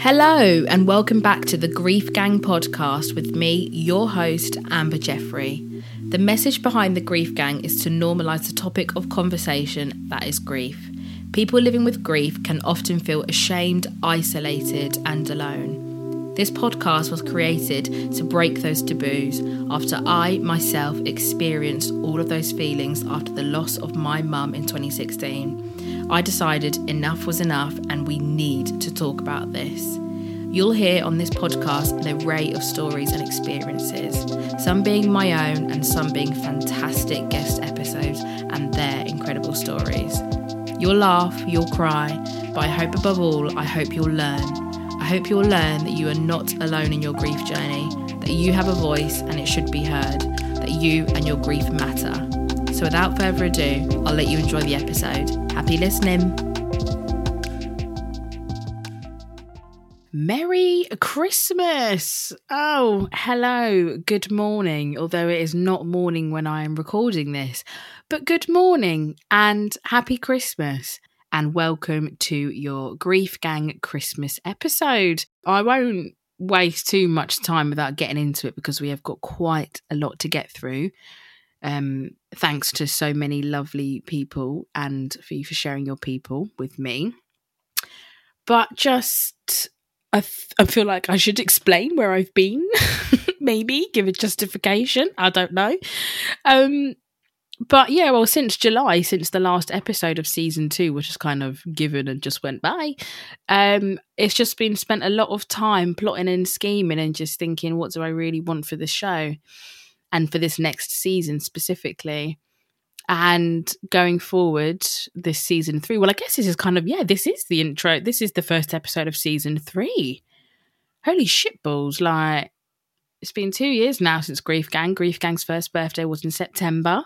Hello, and welcome back to the Grief Gang podcast with me, your host, Amber Jeffrey. The message behind the Grief Gang is to normalise the topic of conversation that is grief. People living with grief can often feel ashamed, isolated, and alone. This podcast was created to break those taboos after I myself experienced all of those feelings after the loss of my mum in 2016. I decided enough was enough and we need to talk about this. You'll hear on this podcast an array of stories and experiences, some being my own and some being fantastic guest episodes and their incredible stories. You'll laugh, you'll cry, but I hope above all, I hope you'll learn. I hope you'll learn that you are not alone in your grief journey, that you have a voice and it should be heard, that you and your grief matter. So without further ado, I'll let you enjoy the episode. Happy listening. Merry Christmas! Oh, hello, good morning, although it is not morning when I am recording this. But good morning and happy Christmas, and welcome to your Grief Gang Christmas episode. I won't waste too much time without getting into it because we have got quite a lot to get through. Um, thanks to so many lovely people and for you for sharing your people with me. But just, I I feel like I should explain where I've been, maybe give a justification. I don't know. Um, but yeah, well, since July, since the last episode of season two, which is kind of given and just went by, um, it's just been spent a lot of time plotting and scheming and just thinking, what do I really want for the show and for this next season specifically? And going forward, this season three, well, I guess this is kind of, yeah, this is the intro. This is the first episode of season three. Holy shit balls Like, it's been two years now since Grief Gang. Grief Gang's first birthday was in September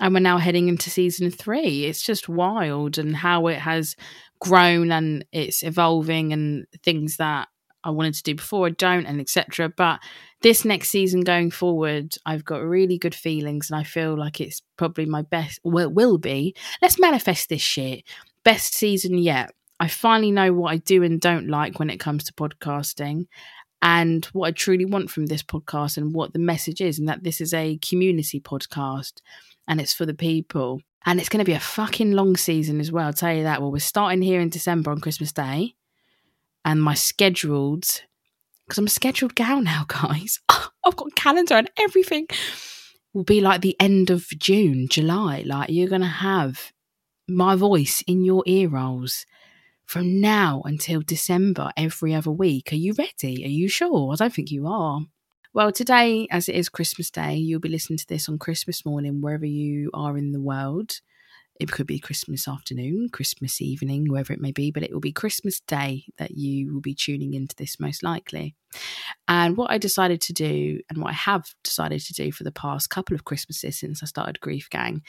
and we're now heading into season three. It's just wild and how it has grown and it's evolving and things that I wanted to do before I don't and etc. But this next season going forward, I've got really good feelings and I feel like it's probably my best. Well, will be. Let's manifest this shit. Best season yet. I finally know what I do and don't like when it comes to podcasting and what I truly want from this podcast and what the message is, and that this is a community podcast and it's for the people. And it's going to be a fucking long season as well, I'll tell you that. Well, we're starting here in December on Christmas Day, and my scheduled, because I'm a scheduled gal now, guys. I've got calendar and everything. Will be like the end of June, July. Like you're to have my voice in your ear rolls from now until December every other week. Are you ready? Are you sure? I don't think you are. Well, today, as it is Christmas Day, you'll be listening to this on Christmas morning, wherever you are in the world. It could be Christmas afternoon, Christmas evening, wherever it may be, but it will be Christmas Day that you will be tuning into this most likely. And what I decided to do, and what I have decided to do for the past couple of Christmases since I started Grief Gang,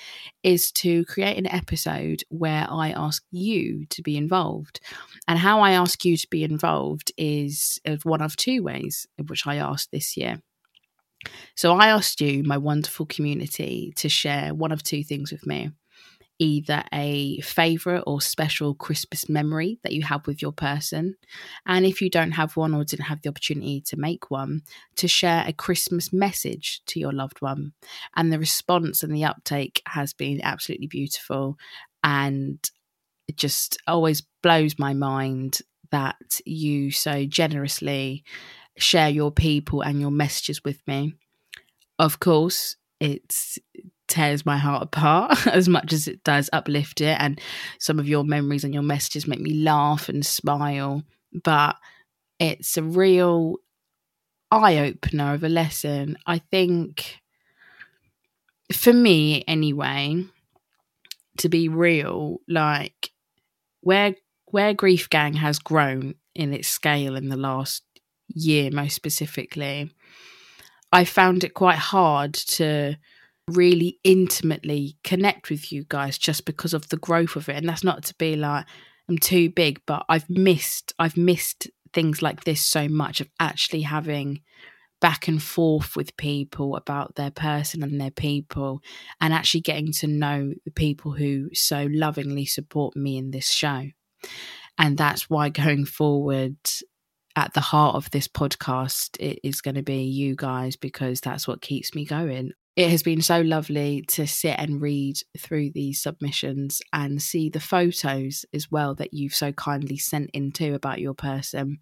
is to create an episode where I ask you to be involved. And how I ask you to be involved is one of two ways, which I asked this year. So I asked you, my wonderful community, to share one of two things with me either a favorite or special Christmas memory that you have with your person. And if you don't have one or didn't have the opportunity to make one, to share a Christmas message to your loved one. And the response and the uptake has been absolutely beautiful. And it just always blows my mind that you so generously share your people and your messages with me. Of course, it's tears my heart apart as much as it does uplift it. And some of your memories and your messages make me laugh and smile. But it's a real eye opener of a lesson. I think, for me anyway, to be real, like where where Grief Gang has grown in its scale in the last year, most specifically, I found it quite hard to really intimately connect with you guys just because of the growth of it. And that's not to be like I'm too big, but I've missed I've missed things like this so much of actually having back and forth with people about their person and their people and actually getting to know the people who so lovingly support me in this show. And that's why going forward at the heart of this podcast it is going to be you guys because that's what keeps me going it has been so lovely to sit and read through these submissions and see the photos as well that you've so kindly sent in too about your person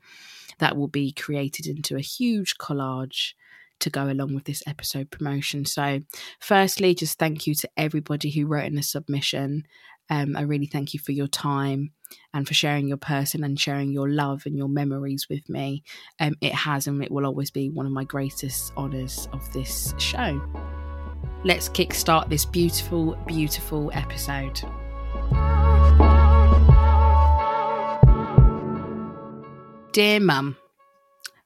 that will be created into a huge collage to go along with this episode promotion. So, firstly, just thank you to everybody who wrote in a submission. Um, I really thank you for your time and for sharing your person and sharing your love and your memories with me. Um, it has and it will always be one of my greatest honours of this show let's kickstart this beautiful, beautiful episode. Dear Mum,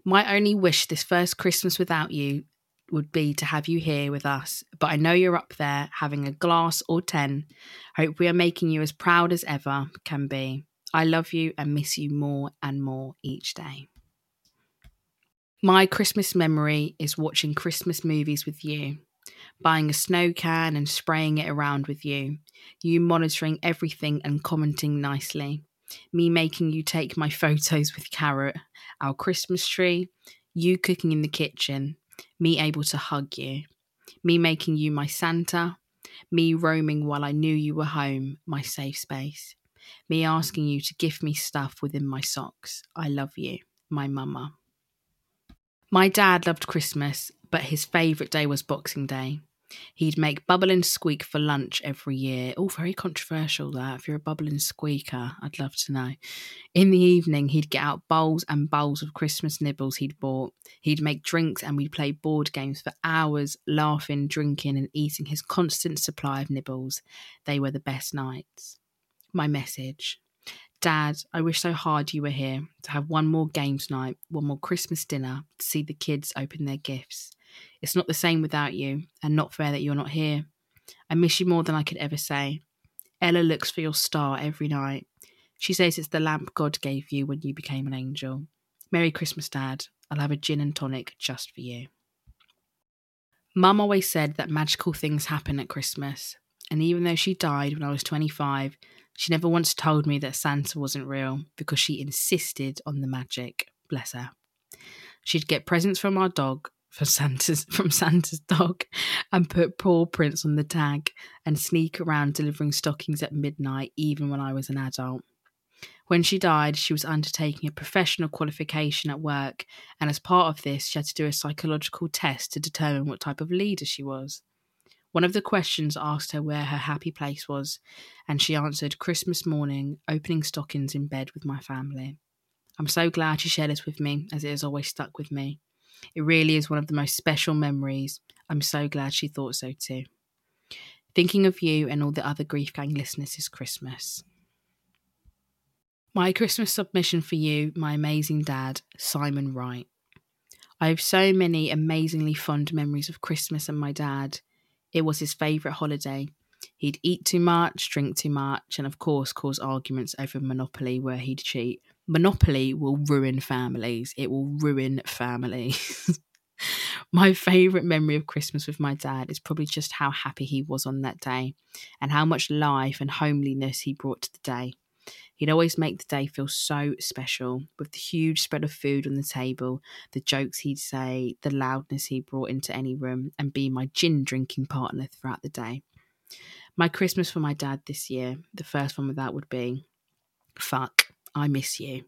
my only wish this first Christmas without you would be to have you here with us, but I know you're up there having a glass or 10. Hope we are making you as proud as ever can be. I love you and miss you more and more each day. My Christmas memory is watching Christmas movies with you buying a snow can and spraying it around with you, you monitoring everything and commenting nicely, me making you take my photos with Carrot, our Christmas tree, you cooking in the kitchen, me able to hug you, me making you my Santa, me roaming while I knew you were home, my safe space, me asking you to give me stuff within my socks. I love you, my mama. My dad loved Christmas, but his favourite day was Boxing Day. He'd make bubble and squeak for lunch every year. Oh, very controversial that. If you're a bubble and squeaker, I'd love to know. In the evening, he'd get out bowls and bowls of Christmas nibbles he'd bought. He'd make drinks and we'd play board games for hours, laughing, drinking, and eating his constant supply of nibbles. They were the best nights. My message Dad, I wish so hard you were here to have one more games night, one more Christmas dinner, to see the kids open their gifts. It's not the same without you, and not fair that you're not here. I miss you more than I could ever say. Ella looks for your star every night. She says it's the lamp God gave you when you became an angel. Merry Christmas, Dad. I'll have a gin and tonic just for you. Mum always said that magical things happen at Christmas, and even though she died when I was 25, she never once told me that Santa wasn't real because she insisted on the magic. Bless her. She'd get presents from our dog, for Santa's from Santa's dog and put paw prints on the tag and sneak around delivering stockings at midnight even when I was an adult. When she died, she was undertaking a professional qualification at work, and as part of this, she had to do a psychological test to determine what type of leader she was. One of the questions asked her where her happy place was, and she answered Christmas morning, opening stockings in bed with my family. I'm so glad she shared this with me, as it has always stuck with me. It really is one of the most special memories. I'm so glad she thought so too. Thinking of you and all the other Grief Gang listeners this Christmas. My Christmas submission for you, my amazing dad, Simon Wright. I have so many amazingly fond memories of Christmas and my dad. It was his favourite holiday. He'd eat too much, drink too much, and of course cause arguments over Monopoly where he'd cheat. Monopoly will ruin families. It will ruin families. my favourite memory of Christmas with my dad is probably just how happy he was on that day and how much life and homeliness he brought to the day. He'd always make the day feel so special with the huge spread of food on the table, the jokes he'd say, the loudness he brought into any room, and be my gin drinking partner throughout the day. My Christmas for my dad this year, the first one with that would be fuck, I miss you.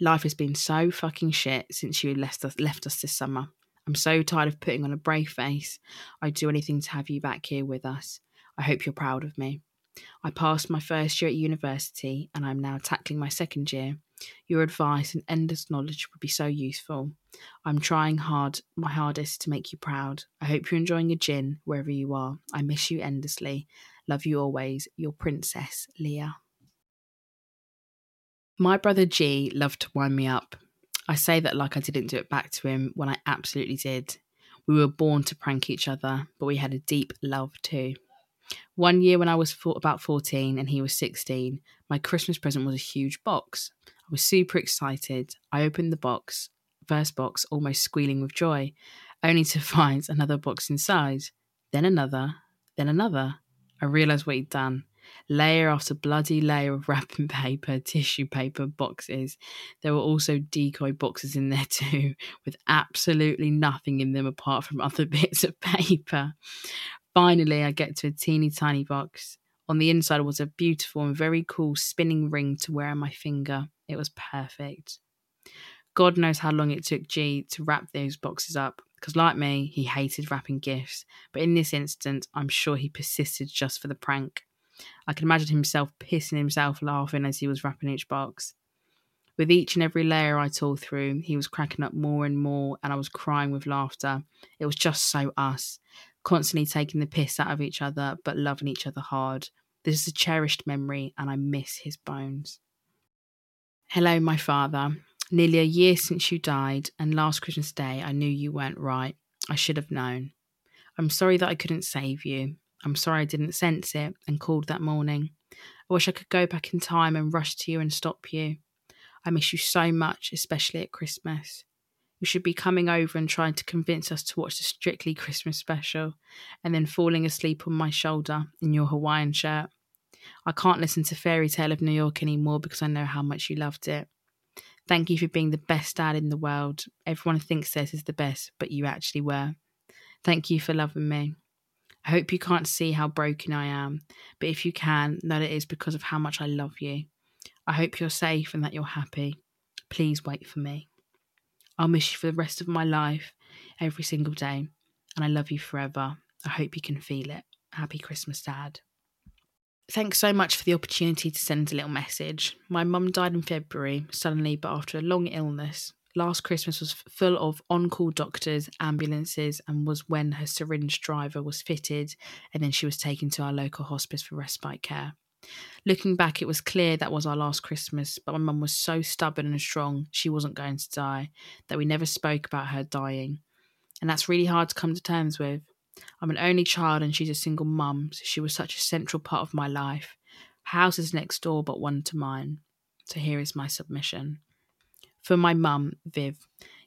Life has been so fucking shit since you left us, left us this summer. I'm so tired of putting on a brave face. I'd do anything to have you back here with us. I hope you're proud of me. I passed my first year at university and I'm now tackling my second year. Your advice and endless knowledge would be so useful. I'm trying hard, my hardest to make you proud. I hope you're enjoying a gin wherever you are. I miss you endlessly. Love you always, your princess, Leah. My brother G loved to wind me up. I say that like I didn't do it back to him when I absolutely did. We were born to prank each other, but we had a deep love too. One year when I was four, about 14 and he was 16, my Christmas present was a huge box. I was super excited. I opened the box, first box, almost squealing with joy, only to find another box inside, then another, then another. I realised what he'd done. Layer after bloody layer of wrapping paper, tissue paper, boxes. There were also decoy boxes in there too, with absolutely nothing in them apart from other bits of paper. Finally, I get to a teeny tiny box. On the inside was a beautiful and very cool spinning ring to wear on my finger. It was perfect. God knows how long it took G to wrap those boxes up, because like me, he hated wrapping gifts. But in this instance, I'm sure he persisted just for the prank. I can imagine himself pissing himself laughing as he was wrapping each box. With each and every layer I tore through, he was cracking up more and more, and I was crying with laughter. It was just so us constantly taking the piss out of each other, but loving each other hard. This is a cherished memory, and I miss his bones. Hello, my father. Nearly a year since you died, and last Christmas Day I knew you weren't right. I should have known. I'm sorry that I couldn't save you. I'm sorry I didn't sense it and called that morning. I wish I could go back in time and rush to you and stop you. I miss you so much, especially at Christmas. You should be coming over and trying to convince us to watch the Strictly Christmas special and then falling asleep on my shoulder in your Hawaiian shirt. I can't listen to Fairy Tale of New York anymore because I know how much you loved it. Thank you for being the best dad in the world. Everyone thinks this is the best, but you actually were. Thank you for loving me. I hope you can't see how broken I am, but if you can, know that it is because of how much I love you. I hope you're safe and that you're happy. Please wait for me. I'll miss you for the rest of my life, every single day, and I love you forever. I hope you can feel it. Happy Christmas, Dad. Thanks so much for the opportunity to send a little message. My mum died in February, suddenly, but after a long illness. Last Christmas was full of on call doctors, ambulances, and was when her syringe driver was fitted, and then she was taken to our local hospice for respite care. Looking back, it was clear that was our last Christmas, but my mum was so stubborn and strong she wasn't going to die that we never spoke about her dying. And that's really hard to come to terms with. I'm an only child and she's a single mum, so she was such a central part of my life. House is next door, but one to mine. So here is my submission. For my mum, Viv,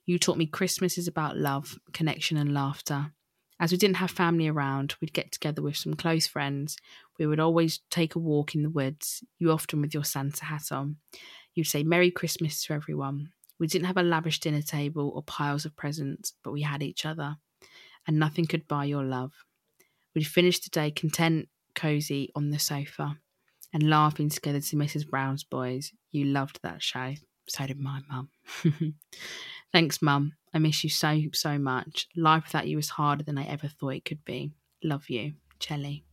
you taught me Christmas is about love, connection, and laughter. As we didn't have family around, we'd get together with some close friends. We would always take a walk in the woods, you often with your Santa hat on. You'd say Merry Christmas to everyone. We didn't have a lavish dinner table or piles of presents, but we had each other, and nothing could buy your love. We'd finish the day content, cosy on the sofa, and laughing together to Mrs. Brown's Boys. You loved that show. So did my mum. Thanks, mum. I miss you so, so much. Life without you is harder than I ever thought it could be. Love you, Chelly.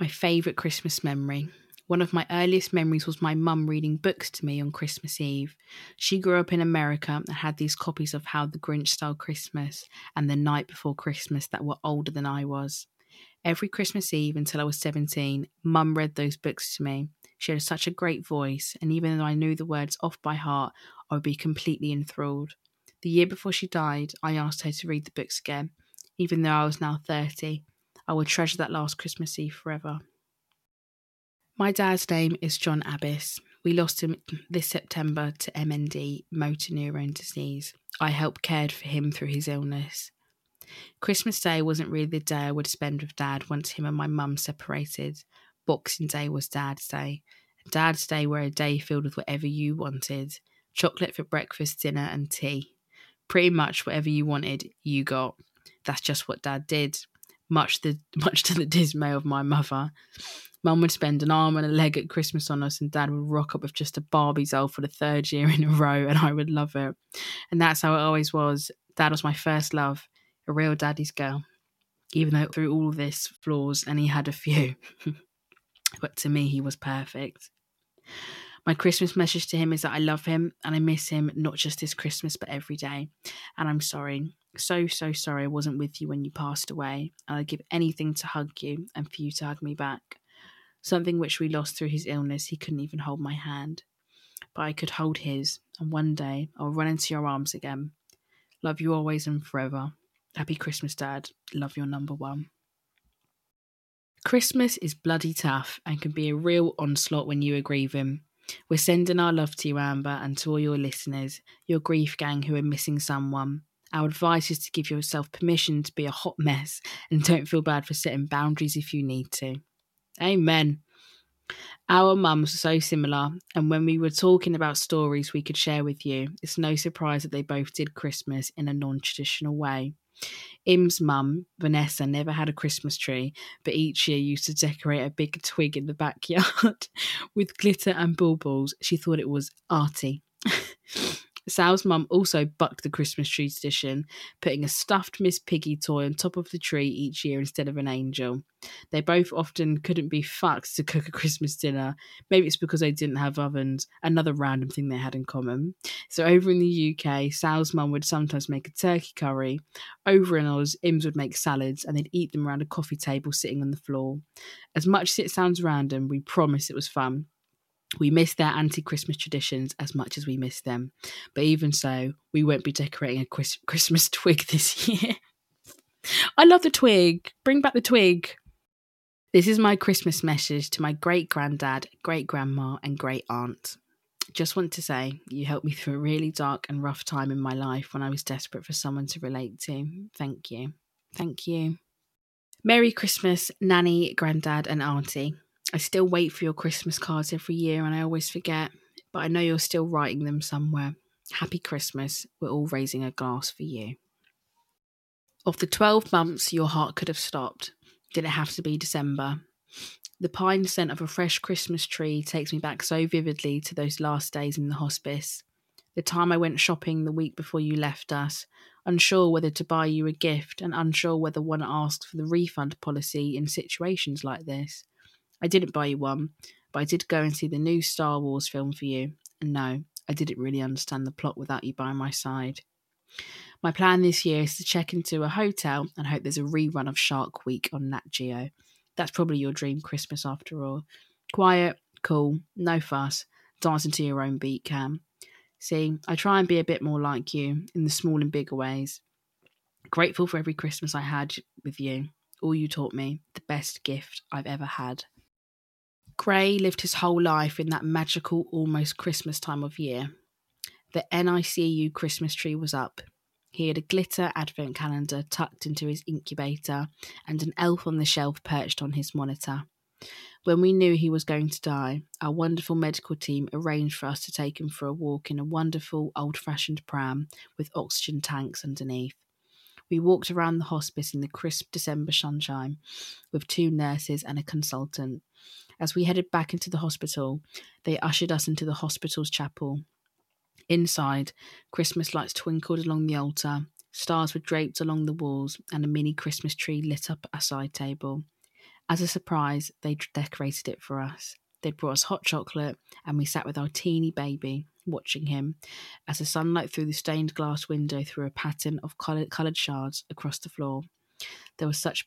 My favourite Christmas memory. One of my earliest memories was my mum reading books to me on Christmas Eve. She grew up in America and had these copies of How the Grinch Stole Christmas and The Night Before Christmas that were older than I was. Every Christmas Eve until I was 17, Mum read those books to me. She had such a great voice, and even though I knew the words off by heart, I would be completely enthralled. The year before she died, I asked her to read the books again, even though I was now 30. I would treasure that last Christmas Eve forever. My dad's name is John Abbis. We lost him this September to MND, motor neurone disease. I helped cared for him through his illness. Christmas Day wasn't really the day I would spend with Dad once him and my mum separated. Boxing Day was Dad's Day. Dad's Day were a day filled with whatever you wanted chocolate for breakfast, dinner, and tea. Pretty much whatever you wanted, you got. That's just what Dad did. Much the much to the dismay of my mother. Mum would spend an arm and a leg at Christmas on us, and Dad would rock up with just a Barbie's doll for the third year in a row, and I would love it. And that's how it always was. Dad was my first love a real daddy's girl, even though through all of this flaws, and he had a few. but to me, he was perfect. My Christmas message to him is that I love him and I miss him, not just this Christmas, but every day. And I'm sorry, so, so sorry I wasn't with you when you passed away. And I'd give anything to hug you and for you to hug me back. Something which we lost through his illness, he couldn't even hold my hand. But I could hold his, and one day I'll run into your arms again. Love you always and forever. Happy Christmas, Dad. Love your number one. Christmas is bloody tough and can be a real onslaught when you are grieving. We're sending our love to you, Amber, and to all your listeners, your grief gang who are missing someone. Our advice is to give yourself permission to be a hot mess and don't feel bad for setting boundaries if you need to. Amen. Our mums are so similar, and when we were talking about stories we could share with you, it's no surprise that they both did Christmas in a non traditional way. Im's mum, Vanessa, never had a Christmas tree, but each year used to decorate a big twig in the backyard with glitter and baubles. She thought it was arty. Sal's mum also bucked the Christmas tree tradition, putting a stuffed Miss Piggy toy on top of the tree each year instead of an angel. They both often couldn't be fucked to cook a Christmas dinner. Maybe it's because they didn't have ovens, another random thing they had in common. So over in the UK, Sal's mum would sometimes make a turkey curry. Over in Oz, Ims would make salads and they'd eat them around a coffee table sitting on the floor. As much as it sounds random, we promise it was fun. We miss their anti Christmas traditions as much as we miss them. But even so, we won't be decorating a Christmas twig this year. I love the twig. Bring back the twig. This is my Christmas message to my great granddad, great grandma, and great aunt. Just want to say, you helped me through a really dark and rough time in my life when I was desperate for someone to relate to. Thank you. Thank you. Merry Christmas, Nanny, Grandad, and Auntie. I still wait for your Christmas cards every year and I always forget, but I know you're still writing them somewhere. Happy Christmas. We're all raising a glass for you. Of the 12 months your heart could have stopped, did it have to be December? The pine scent of a fresh Christmas tree takes me back so vividly to those last days in the hospice. The time I went shopping the week before you left us, unsure whether to buy you a gift and unsure whether one asked for the refund policy in situations like this. I didn't buy you one, but I did go and see the new Star Wars film for you, and no, I didn't really understand the plot without you by my side. My plan this year is to check into a hotel and hope there's a rerun of Shark Week on Nat Geo. That's probably your dream Christmas after all. Quiet, cool, no fuss, dancing to your own beat, Cam. See, I try and be a bit more like you in the small and bigger ways. Grateful for every Christmas I had with you. All you taught me, the best gift I've ever had. Gray lived his whole life in that magical, almost Christmas time of year. The NICU Christmas tree was up. He had a glitter advent calendar tucked into his incubator and an elf on the shelf perched on his monitor. When we knew he was going to die, our wonderful medical team arranged for us to take him for a walk in a wonderful old fashioned pram with oxygen tanks underneath. We walked around the hospice in the crisp December sunshine with two nurses and a consultant. As we headed back into the hospital, they ushered us into the hospital's chapel. Inside, Christmas lights twinkled along the altar, stars were draped along the walls, and a mini Christmas tree lit up a side table. As a surprise, they decorated it for us. They brought us hot chocolate, and we sat with our teeny baby, watching him as the sunlight through the stained glass window threw a pattern of coloured, shards across the floor. There was such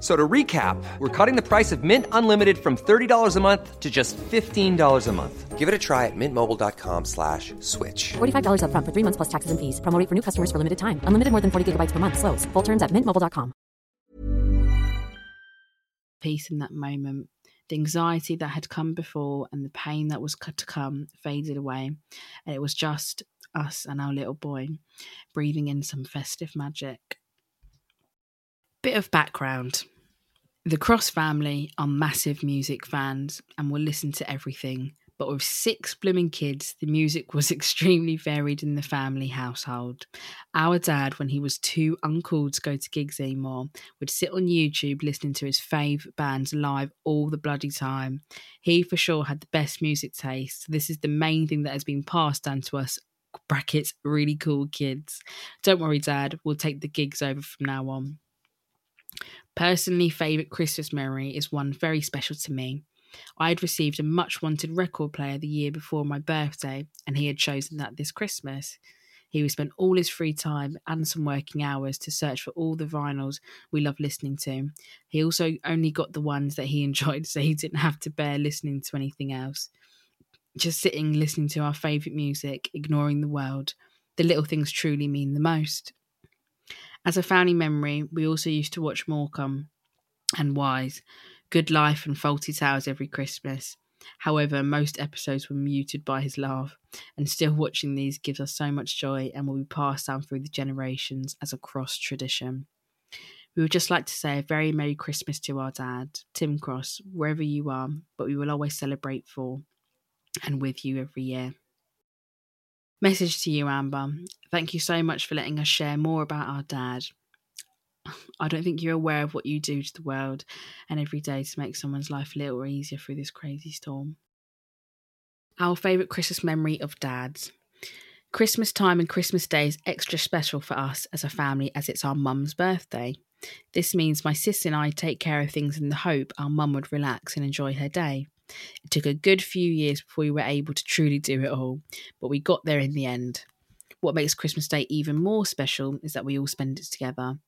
So to recap, we're cutting the price of Mint Unlimited from $30 a month to just $15 a month. Give it a try at mintmobile.com slash switch. $45 upfront for three months plus taxes and fees. Promo rate for new customers for limited time. Unlimited more than 40 gigabytes per month. Slows. Full terms at mintmobile.com. Peace in that moment. The anxiety that had come before and the pain that was to come faded away. And it was just us and our little boy breathing in some festive magic. Bit of background. The Cross family are massive music fans and will listen to everything. But with six blooming kids, the music was extremely varied in the family household. Our dad, when he was too uncool to go to gigs anymore, would sit on YouTube listening to his fave bands live all the bloody time. He for sure had the best music taste. This is the main thing that has been passed down to us brackets really cool kids. Don't worry, Dad, we'll take the gigs over from now on. Personally, favourite Christmas memory is one very special to me. I had received a much wanted record player the year before my birthday, and he had chosen that this Christmas. He would spend all his free time and some working hours to search for all the vinyls we love listening to. He also only got the ones that he enjoyed, so he didn't have to bear listening to anything else. Just sitting listening to our favourite music, ignoring the world. The little things truly mean the most. As a family memory, we also used to watch Morecambe and Wise, Good Life and Fawlty Towers every Christmas. However, most episodes were muted by his laugh, and still watching these gives us so much joy and will be passed down through the generations as a cross tradition. We would just like to say a very Merry Christmas to our dad, Tim Cross, wherever you are, but we will always celebrate for and with you every year. Message to you, Amber. Thank you so much for letting us share more about our dad. I don't think you're aware of what you do to the world and every day to make someone's life a little easier through this crazy storm. Our favourite Christmas memory of dads. Christmas time and Christmas Day is extra special for us as a family as it's our mum's birthday. This means my sister and I take care of things in the hope our mum would relax and enjoy her day. It took a good few years before we were able to truly do it all, but we got there in the end. What makes Christmas Day even more special is that we all spend it together.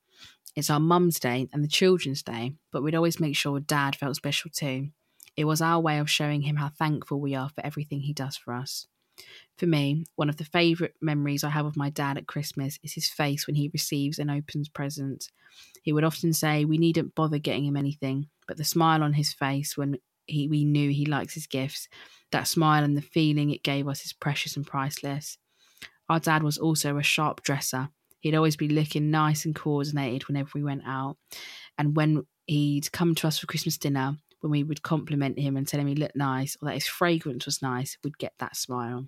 It's our mum's day and the children's day, but we'd always make sure dad felt special too. It was our way of showing him how thankful we are for everything he does for us. For me, one of the favourite memories I have of my dad at Christmas is his face when he receives and opens presents. He would often say, We needn't bother getting him anything, but the smile on his face when he, we knew he likes his gifts, that smile and the feeling it gave us is precious and priceless. Our dad was also a sharp dresser. He'd always be looking nice and coordinated whenever we went out. And when he'd come to us for Christmas dinner, when we would compliment him and tell him he looked nice or that his fragrance was nice, we'd get that smile.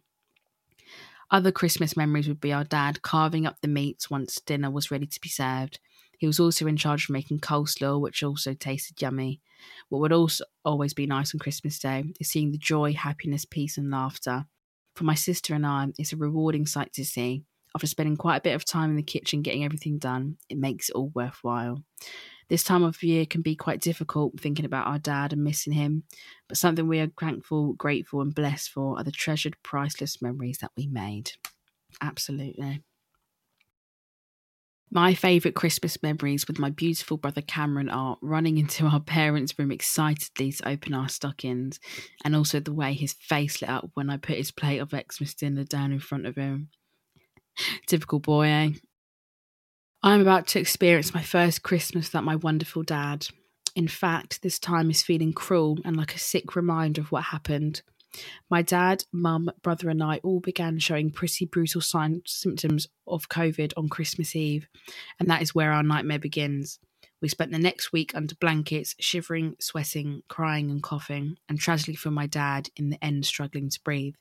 Other Christmas memories would be our dad carving up the meats once dinner was ready to be served. He was also in charge of making coleslaw, which also tasted yummy. What would also always be nice on Christmas Day is seeing the joy, happiness, peace, and laughter. For my sister and I, it's a rewarding sight to see. After spending quite a bit of time in the kitchen getting everything done, it makes it all worthwhile. This time of year can be quite difficult thinking about our dad and missing him, but something we are thankful, grateful, and blessed for are the treasured, priceless memories that we made. Absolutely. My favourite Christmas memories with my beautiful brother Cameron are running into our parents' room excitedly to open our stockings, and also the way his face lit up when I put his plate of Xmas dinner down in front of him. Typical boy, eh? I'm about to experience my first Christmas without my wonderful dad. In fact, this time is feeling cruel and like a sick reminder of what happened. My dad, mum, brother, and I all began showing pretty brutal signs, symptoms of COVID on Christmas Eve, and that is where our nightmare begins. We spent the next week under blankets, shivering, sweating, crying, and coughing, and tragically for my dad, in the end, struggling to breathe.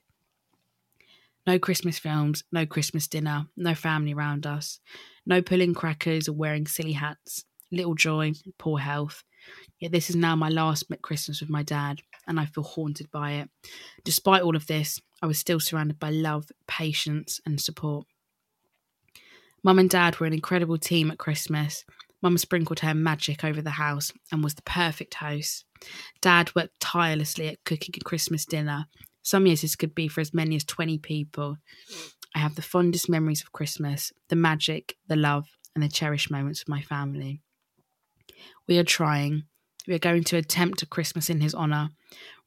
No Christmas films, no Christmas dinner, no family around us, no pulling crackers or wearing silly hats, little joy, poor health. Yet this is now my last Christmas with my dad, and I feel haunted by it. Despite all of this, I was still surrounded by love, patience, and support. Mum and Dad were an incredible team at Christmas. Mum sprinkled her magic over the house and was the perfect host. Dad worked tirelessly at cooking a Christmas dinner some years this could be for as many as 20 people. I have the fondest memories of Christmas, the magic, the love, and the cherished moments with my family. We are trying. We are going to attempt a Christmas in his honour.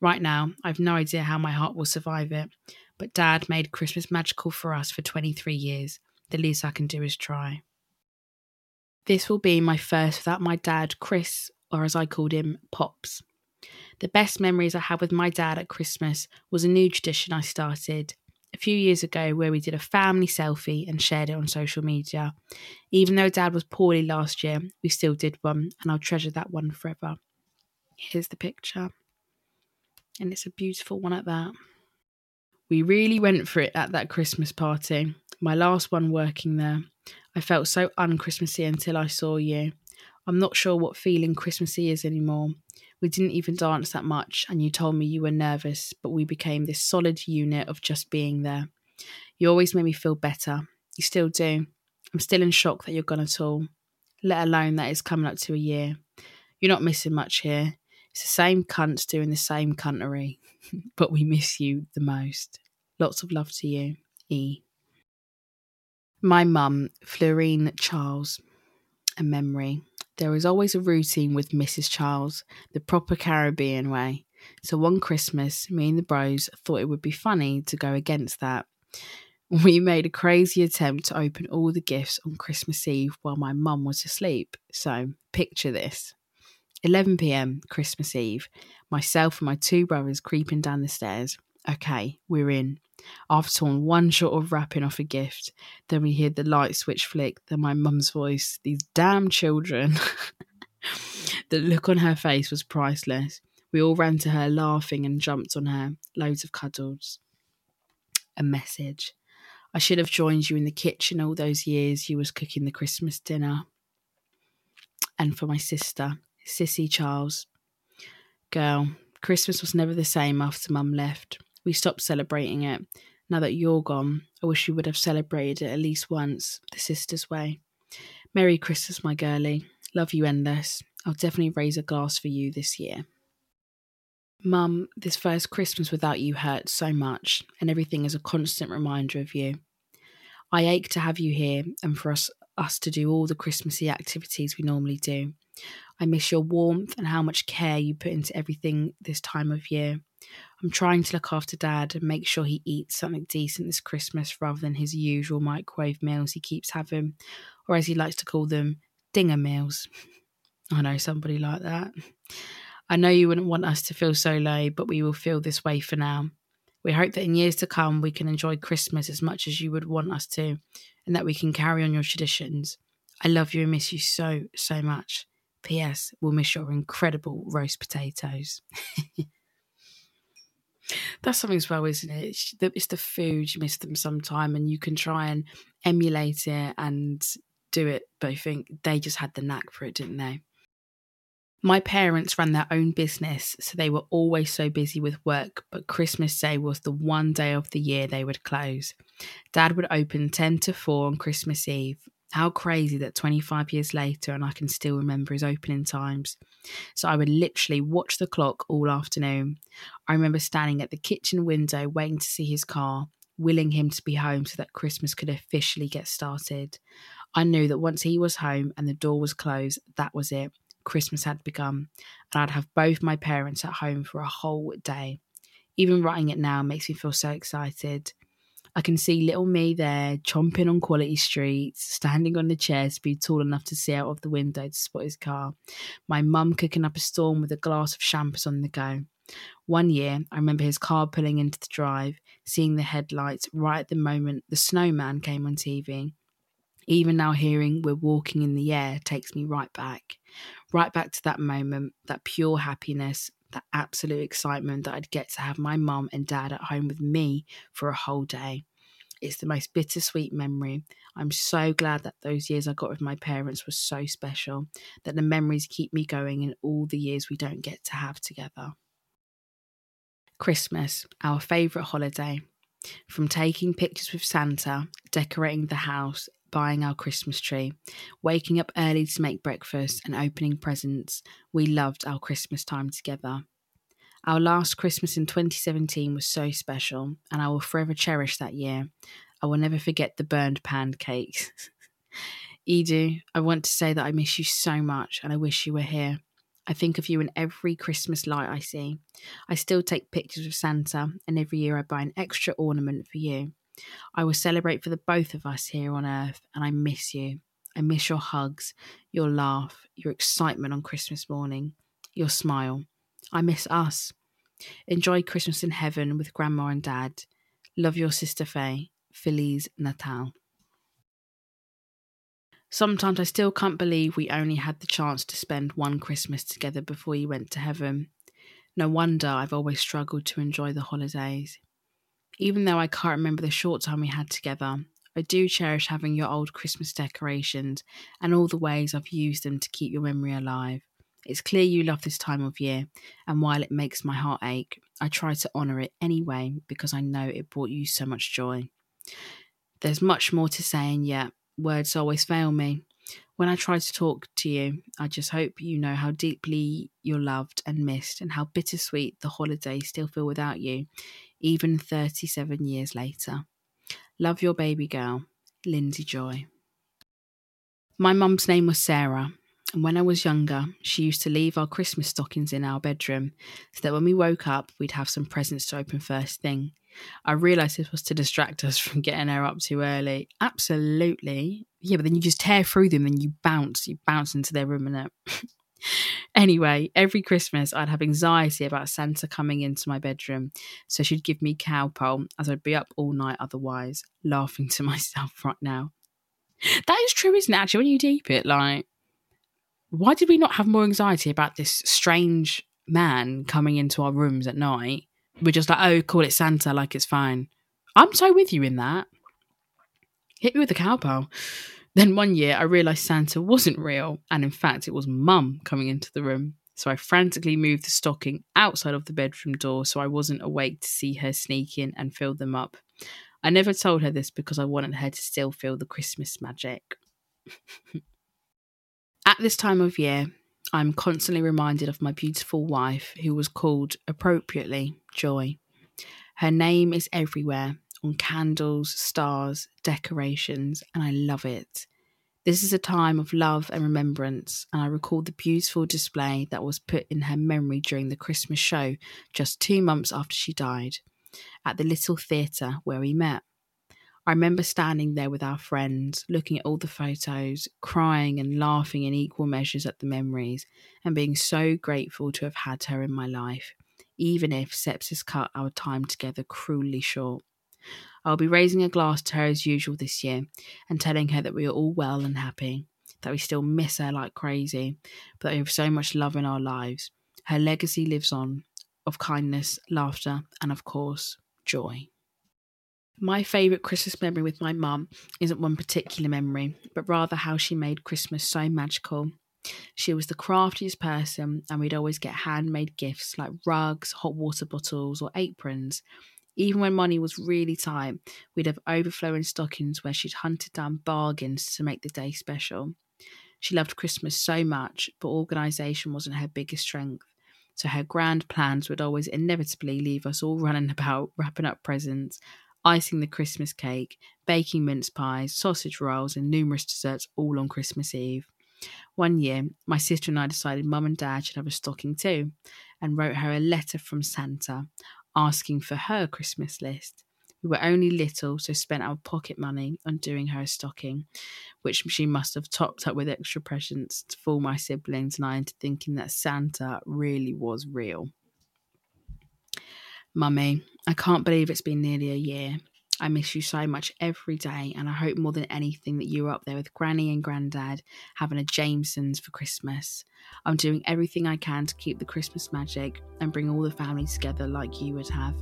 Right now, I've no idea how my heart will survive it, but Dad made Christmas magical for us for 23 years. The least I can do is try. This will be my first without my dad, Chris, or as I called him, Pops. The best memories I have with my dad at Christmas was a new tradition I started a few years ago where we did a family selfie and shared it on social media. Even though dad was poorly last year, we still did one, and I'll treasure that one forever. Here's the picture, and it's a beautiful one at that. We really went for it at that Christmas party, my last one working there. I felt so unchristmassy until I saw you. I'm not sure what feeling Christmassy is anymore. We didn't even dance that much, and you told me you were nervous, but we became this solid unit of just being there. You always made me feel better. You still do. I'm still in shock that you're gone at all, let alone that it's coming up to a year. You're not missing much here. It's the same cunts doing the same cuntery, but we miss you the most. Lots of love to you, E. My mum, Florine Charles, a memory. There is always a routine with Mrs. Charles, the proper Caribbean way. So one Christmas, me and the bros thought it would be funny to go against that. We made a crazy attempt to open all the gifts on Christmas Eve while my mum was asleep. So picture this 11 pm, Christmas Eve, myself and my two brothers creeping down the stairs. Okay, we're in. I've torn one shot of wrapping off a gift. Then we hear the light switch flick, then my mum's voice. These damn children. the look on her face was priceless. We all ran to her laughing and jumped on her. Loads of cuddles. A message. I should have joined you in the kitchen all those years you was cooking the Christmas dinner. And for my sister, Sissy Charles. Girl, Christmas was never the same after Mum left we stopped celebrating it. Now that you're gone, I wish we would have celebrated it at least once, the sister's way. Merry Christmas, my girlie. Love you endless. I'll definitely raise a glass for you this year. Mum, this first Christmas without you hurt so much, and everything is a constant reminder of you. I ache to have you here and for us us to do all the Christmassy activities we normally do. I miss your warmth and how much care you put into everything this time of year. I'm trying to look after Dad and make sure he eats something decent this Christmas rather than his usual microwave meals he keeps having, or as he likes to call them, dinger meals. I know somebody like that. I know you wouldn't want us to feel so low, but we will feel this way for now. We hope that in years to come we can enjoy Christmas as much as you would want us to, and that we can carry on your traditions. I love you and miss you so, so much. P.S. We'll miss your incredible roast potatoes. That's something as well, isn't it? It's the, it's the food you miss them sometime, and you can try and emulate it and do it. But I think they just had the knack for it, didn't they? My parents ran their own business, so they were always so busy with work, but Christmas Day was the one day of the year they would close. Dad would open 10 to 4 on Christmas Eve, how crazy that 25 years later and I can still remember his opening times. So I would literally watch the clock all afternoon. I remember standing at the kitchen window waiting to see his car, willing him to be home so that Christmas could officially get started. I knew that once he was home and the door was closed, that was it. Christmas had begun, and I'd have both my parents at home for a whole day. Even writing it now makes me feel so excited. I can see little me there, chomping on quality streets, standing on the chairs to be tall enough to see out of the window to spot his car. My mum cooking up a storm with a glass of champers on the go. One year, I remember his car pulling into the drive, seeing the headlights right at the moment the snowman came on TV. Even now, hearing We're Walking in the Air takes me right back. right back to that moment, that pure happiness, that absolute excitement that I'd get to have my mum and dad at home with me for a whole day. It's the most bittersweet memory. I'm so glad that those years I got with my parents were so special, that the memories keep me going in all the years we don't get to have together. Christmas, our favourite holiday. From taking pictures with Santa, decorating the house, buying our Christmas tree, waking up early to make breakfast, and opening presents, we loved our Christmas time together. Our last Christmas in 2017 was so special, and I will forever cherish that year. I will never forget the burned pancakes. Edu, I want to say that I miss you so much and I wish you were here. I think of you in every Christmas light I see. I still take pictures of Santa, and every year I buy an extra ornament for you. I will celebrate for the both of us here on earth, and I miss you. I miss your hugs, your laugh, your excitement on Christmas morning, your smile. I miss us. Enjoy Christmas in heaven with Grandma and Dad. Love your sister Faye. Feliz Natal. Sometimes I still can't believe we only had the chance to spend one Christmas together before you went to heaven. No wonder I've always struggled to enjoy the holidays. Even though I can't remember the short time we had together, I do cherish having your old Christmas decorations and all the ways I've used them to keep your memory alive. It's clear you love this time of year, and while it makes my heart ache, I try to honour it anyway because I know it brought you so much joy. There's much more to say, and yet words always fail me. When I try to talk to you, I just hope you know how deeply you're loved and missed, and how bittersweet the holidays still feel without you, even 37 years later. Love your baby girl, Lindsay Joy. My mum's name was Sarah, and when I was younger, she used to leave our Christmas stockings in our bedroom so that when we woke up, we'd have some presents to open first thing. I realised this was to distract us from getting her up too early. Absolutely. Yeah, but then you just tear through them and you bounce, you bounce into their room and. Anyway, every Christmas I'd have anxiety about Santa coming into my bedroom, so she'd give me Calpol as I'd be up all night otherwise, laughing to myself right now. That is true, isn't it? Actually, when you deep it, like, why did we not have more anxiety about this strange man coming into our rooms at night? We're just like, oh, call it Santa, like it's fine. I'm so with you in that. Hit me with the Calpol. Then one year I realised Santa wasn't real, and in fact, it was mum coming into the room. So I frantically moved the stocking outside of the bedroom door so I wasn't awake to see her sneak in and fill them up. I never told her this because I wanted her to still feel the Christmas magic. At this time of year, I'm constantly reminded of my beautiful wife, who was called appropriately Joy. Her name is everywhere, on candles, stars, decorations, and I love it. This is a time of love and remembrance, and I recall the beautiful display that was put in her memory during the Christmas show just two months after she died at the little theatre where we met. I remember standing there with our friends, looking at all the photos, crying and laughing in equal measures at the memories, and being so grateful to have had her in my life, even if sepsis cut our time together cruelly short. I'll be raising a glass to her as usual this year and telling her that we are all well and happy, that we still miss her like crazy, but that we have so much love in our lives. Her legacy lives on of kindness, laughter, and of course, joy. My favourite Christmas memory with my mum isn't one particular memory, but rather how she made Christmas so magical. She was the craftiest person, and we'd always get handmade gifts like rugs, hot water bottles, or aprons. Even when money was really tight, we'd have overflowing stockings where she'd hunted down bargains to make the day special. She loved Christmas so much, but organisation wasn't her biggest strength. So her grand plans would always inevitably leave us all running about, wrapping up presents, icing the Christmas cake, baking mince pies, sausage rolls, and numerous desserts all on Christmas Eve. One year, my sister and I decided mum and dad should have a stocking too, and wrote her a letter from Santa asking for her Christmas list. We were only little, so spent our pocket money on doing her a stocking, which she must have topped up with extra presents to fool my siblings and I into thinking that Santa really was real. Mummy, I can't believe it's been nearly a year. I miss you so much every day, and I hope more than anything that you are up there with Granny and Granddad having a Jameson's for Christmas. I'm doing everything I can to keep the Christmas magic and bring all the family together like you would have.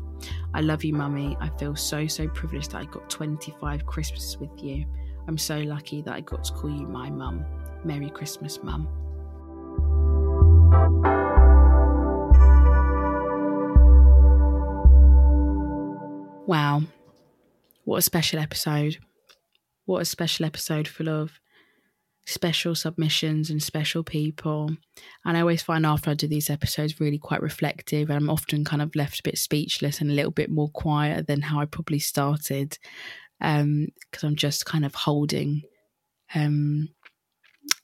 I love you, Mummy. I feel so, so privileged that I got 25 Christmases with you. I'm so lucky that I got to call you my mum. Merry Christmas, Mum. Wow. What a special episode. What a special episode full of special submissions and special people. And I always find after I do these episodes really quite reflective and I'm often kind of left a bit speechless and a little bit more quiet than how I probably started. Um, because I'm just kind of holding um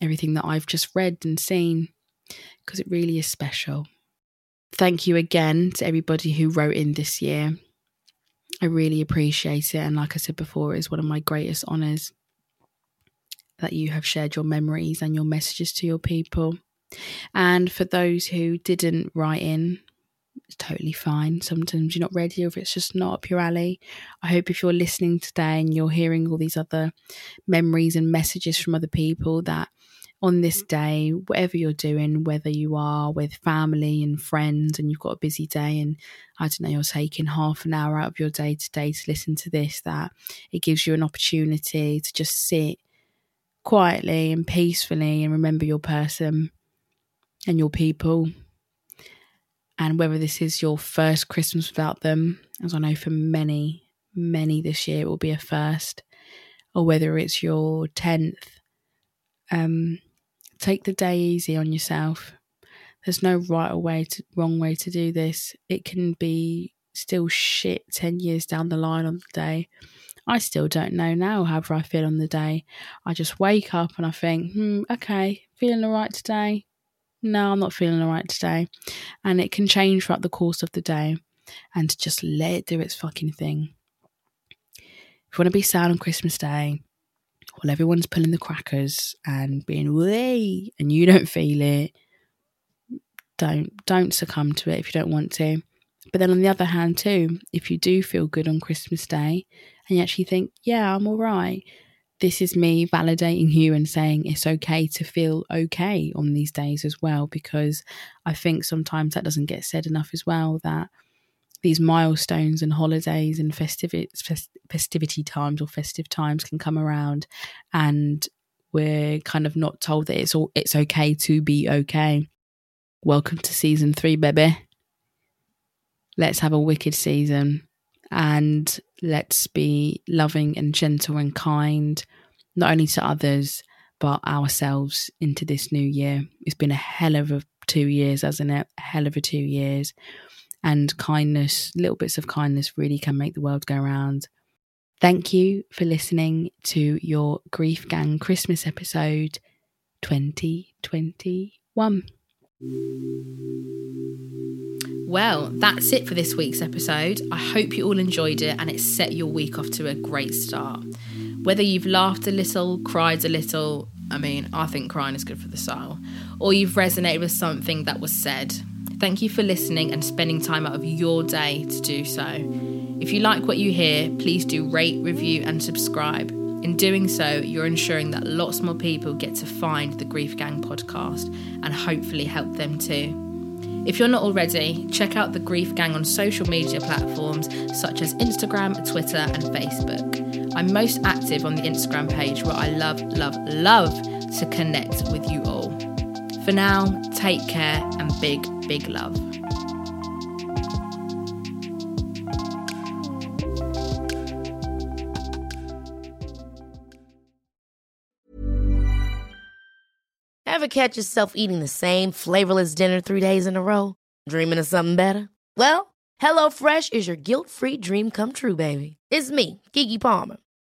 everything that I've just read and seen because it really is special. Thank you again to everybody who wrote in this year. I really appreciate it. And like I said before, it's one of my greatest honours that you have shared your memories and your messages to your people. And for those who didn't write in, it's totally fine. Sometimes you're not ready or if it's just not up your alley. I hope if you're listening today and you're hearing all these other memories and messages from other people that on this day, whatever you're doing, whether you are with family and friends and you've got a busy day and I don't know, you're taking half an hour out of your day today to listen to this, that it gives you an opportunity to just sit quietly and peacefully and remember your person and your people. And whether this is your first Christmas without them, as I know for many, many this year it will be a first, or whether it's your 10th, um, take the day easy on yourself. There's no right or way to wrong way to do this. It can be still shit 10 years down the line on the day. I still don't know now however I feel on the day. I just wake up and I think, hmm, okay, feeling all right today? No, I'm not feeling all right today. And it can change throughout the course of the day and just let it do its fucking thing. If you want to be sad on Christmas Day, while everyone's pulling the crackers and being way and you don't feel it, don't don't succumb to it if you don't want to. But then on the other hand too, if you do feel good on Christmas Day and you actually think, yeah, I'm all right, this is me validating you and saying it's okay to feel okay on these days as well, because I think sometimes that doesn't get said enough as well that these milestones and holidays and festivity, festivity times or festive times can come around and we're kind of not told that it's all it's okay to be okay. Welcome to season three, baby. Let's have a wicked season and let's be loving and gentle and kind, not only to others, but ourselves into this new year. It's been a hell of a two years, hasn't it? A hell of a two years and kindness, little bits of kindness really can make the world go round. Thank you for listening to your Grief Gang Christmas episode 2021. Well, that's it for this week's episode. I hope you all enjoyed it and it set your week off to a great start. Whether you've laughed a little, cried a little, I mean, I think crying is good for the soul, or you've resonated with something that was said, Thank you for listening and spending time out of your day to do so. If you like what you hear, please do rate, review, and subscribe. In doing so, you're ensuring that lots more people get to find the Grief Gang podcast and hopefully help them too. If you're not already, check out the Grief Gang on social media platforms such as Instagram, Twitter, and Facebook. I'm most active on the Instagram page where I love, love, love to connect with you all. For now, take care and big, big love. Ever catch yourself eating the same flavorless dinner three days in a row? Dreaming of something better? Well, HelloFresh is your guilt free dream come true, baby. It's me, Keke Palmer.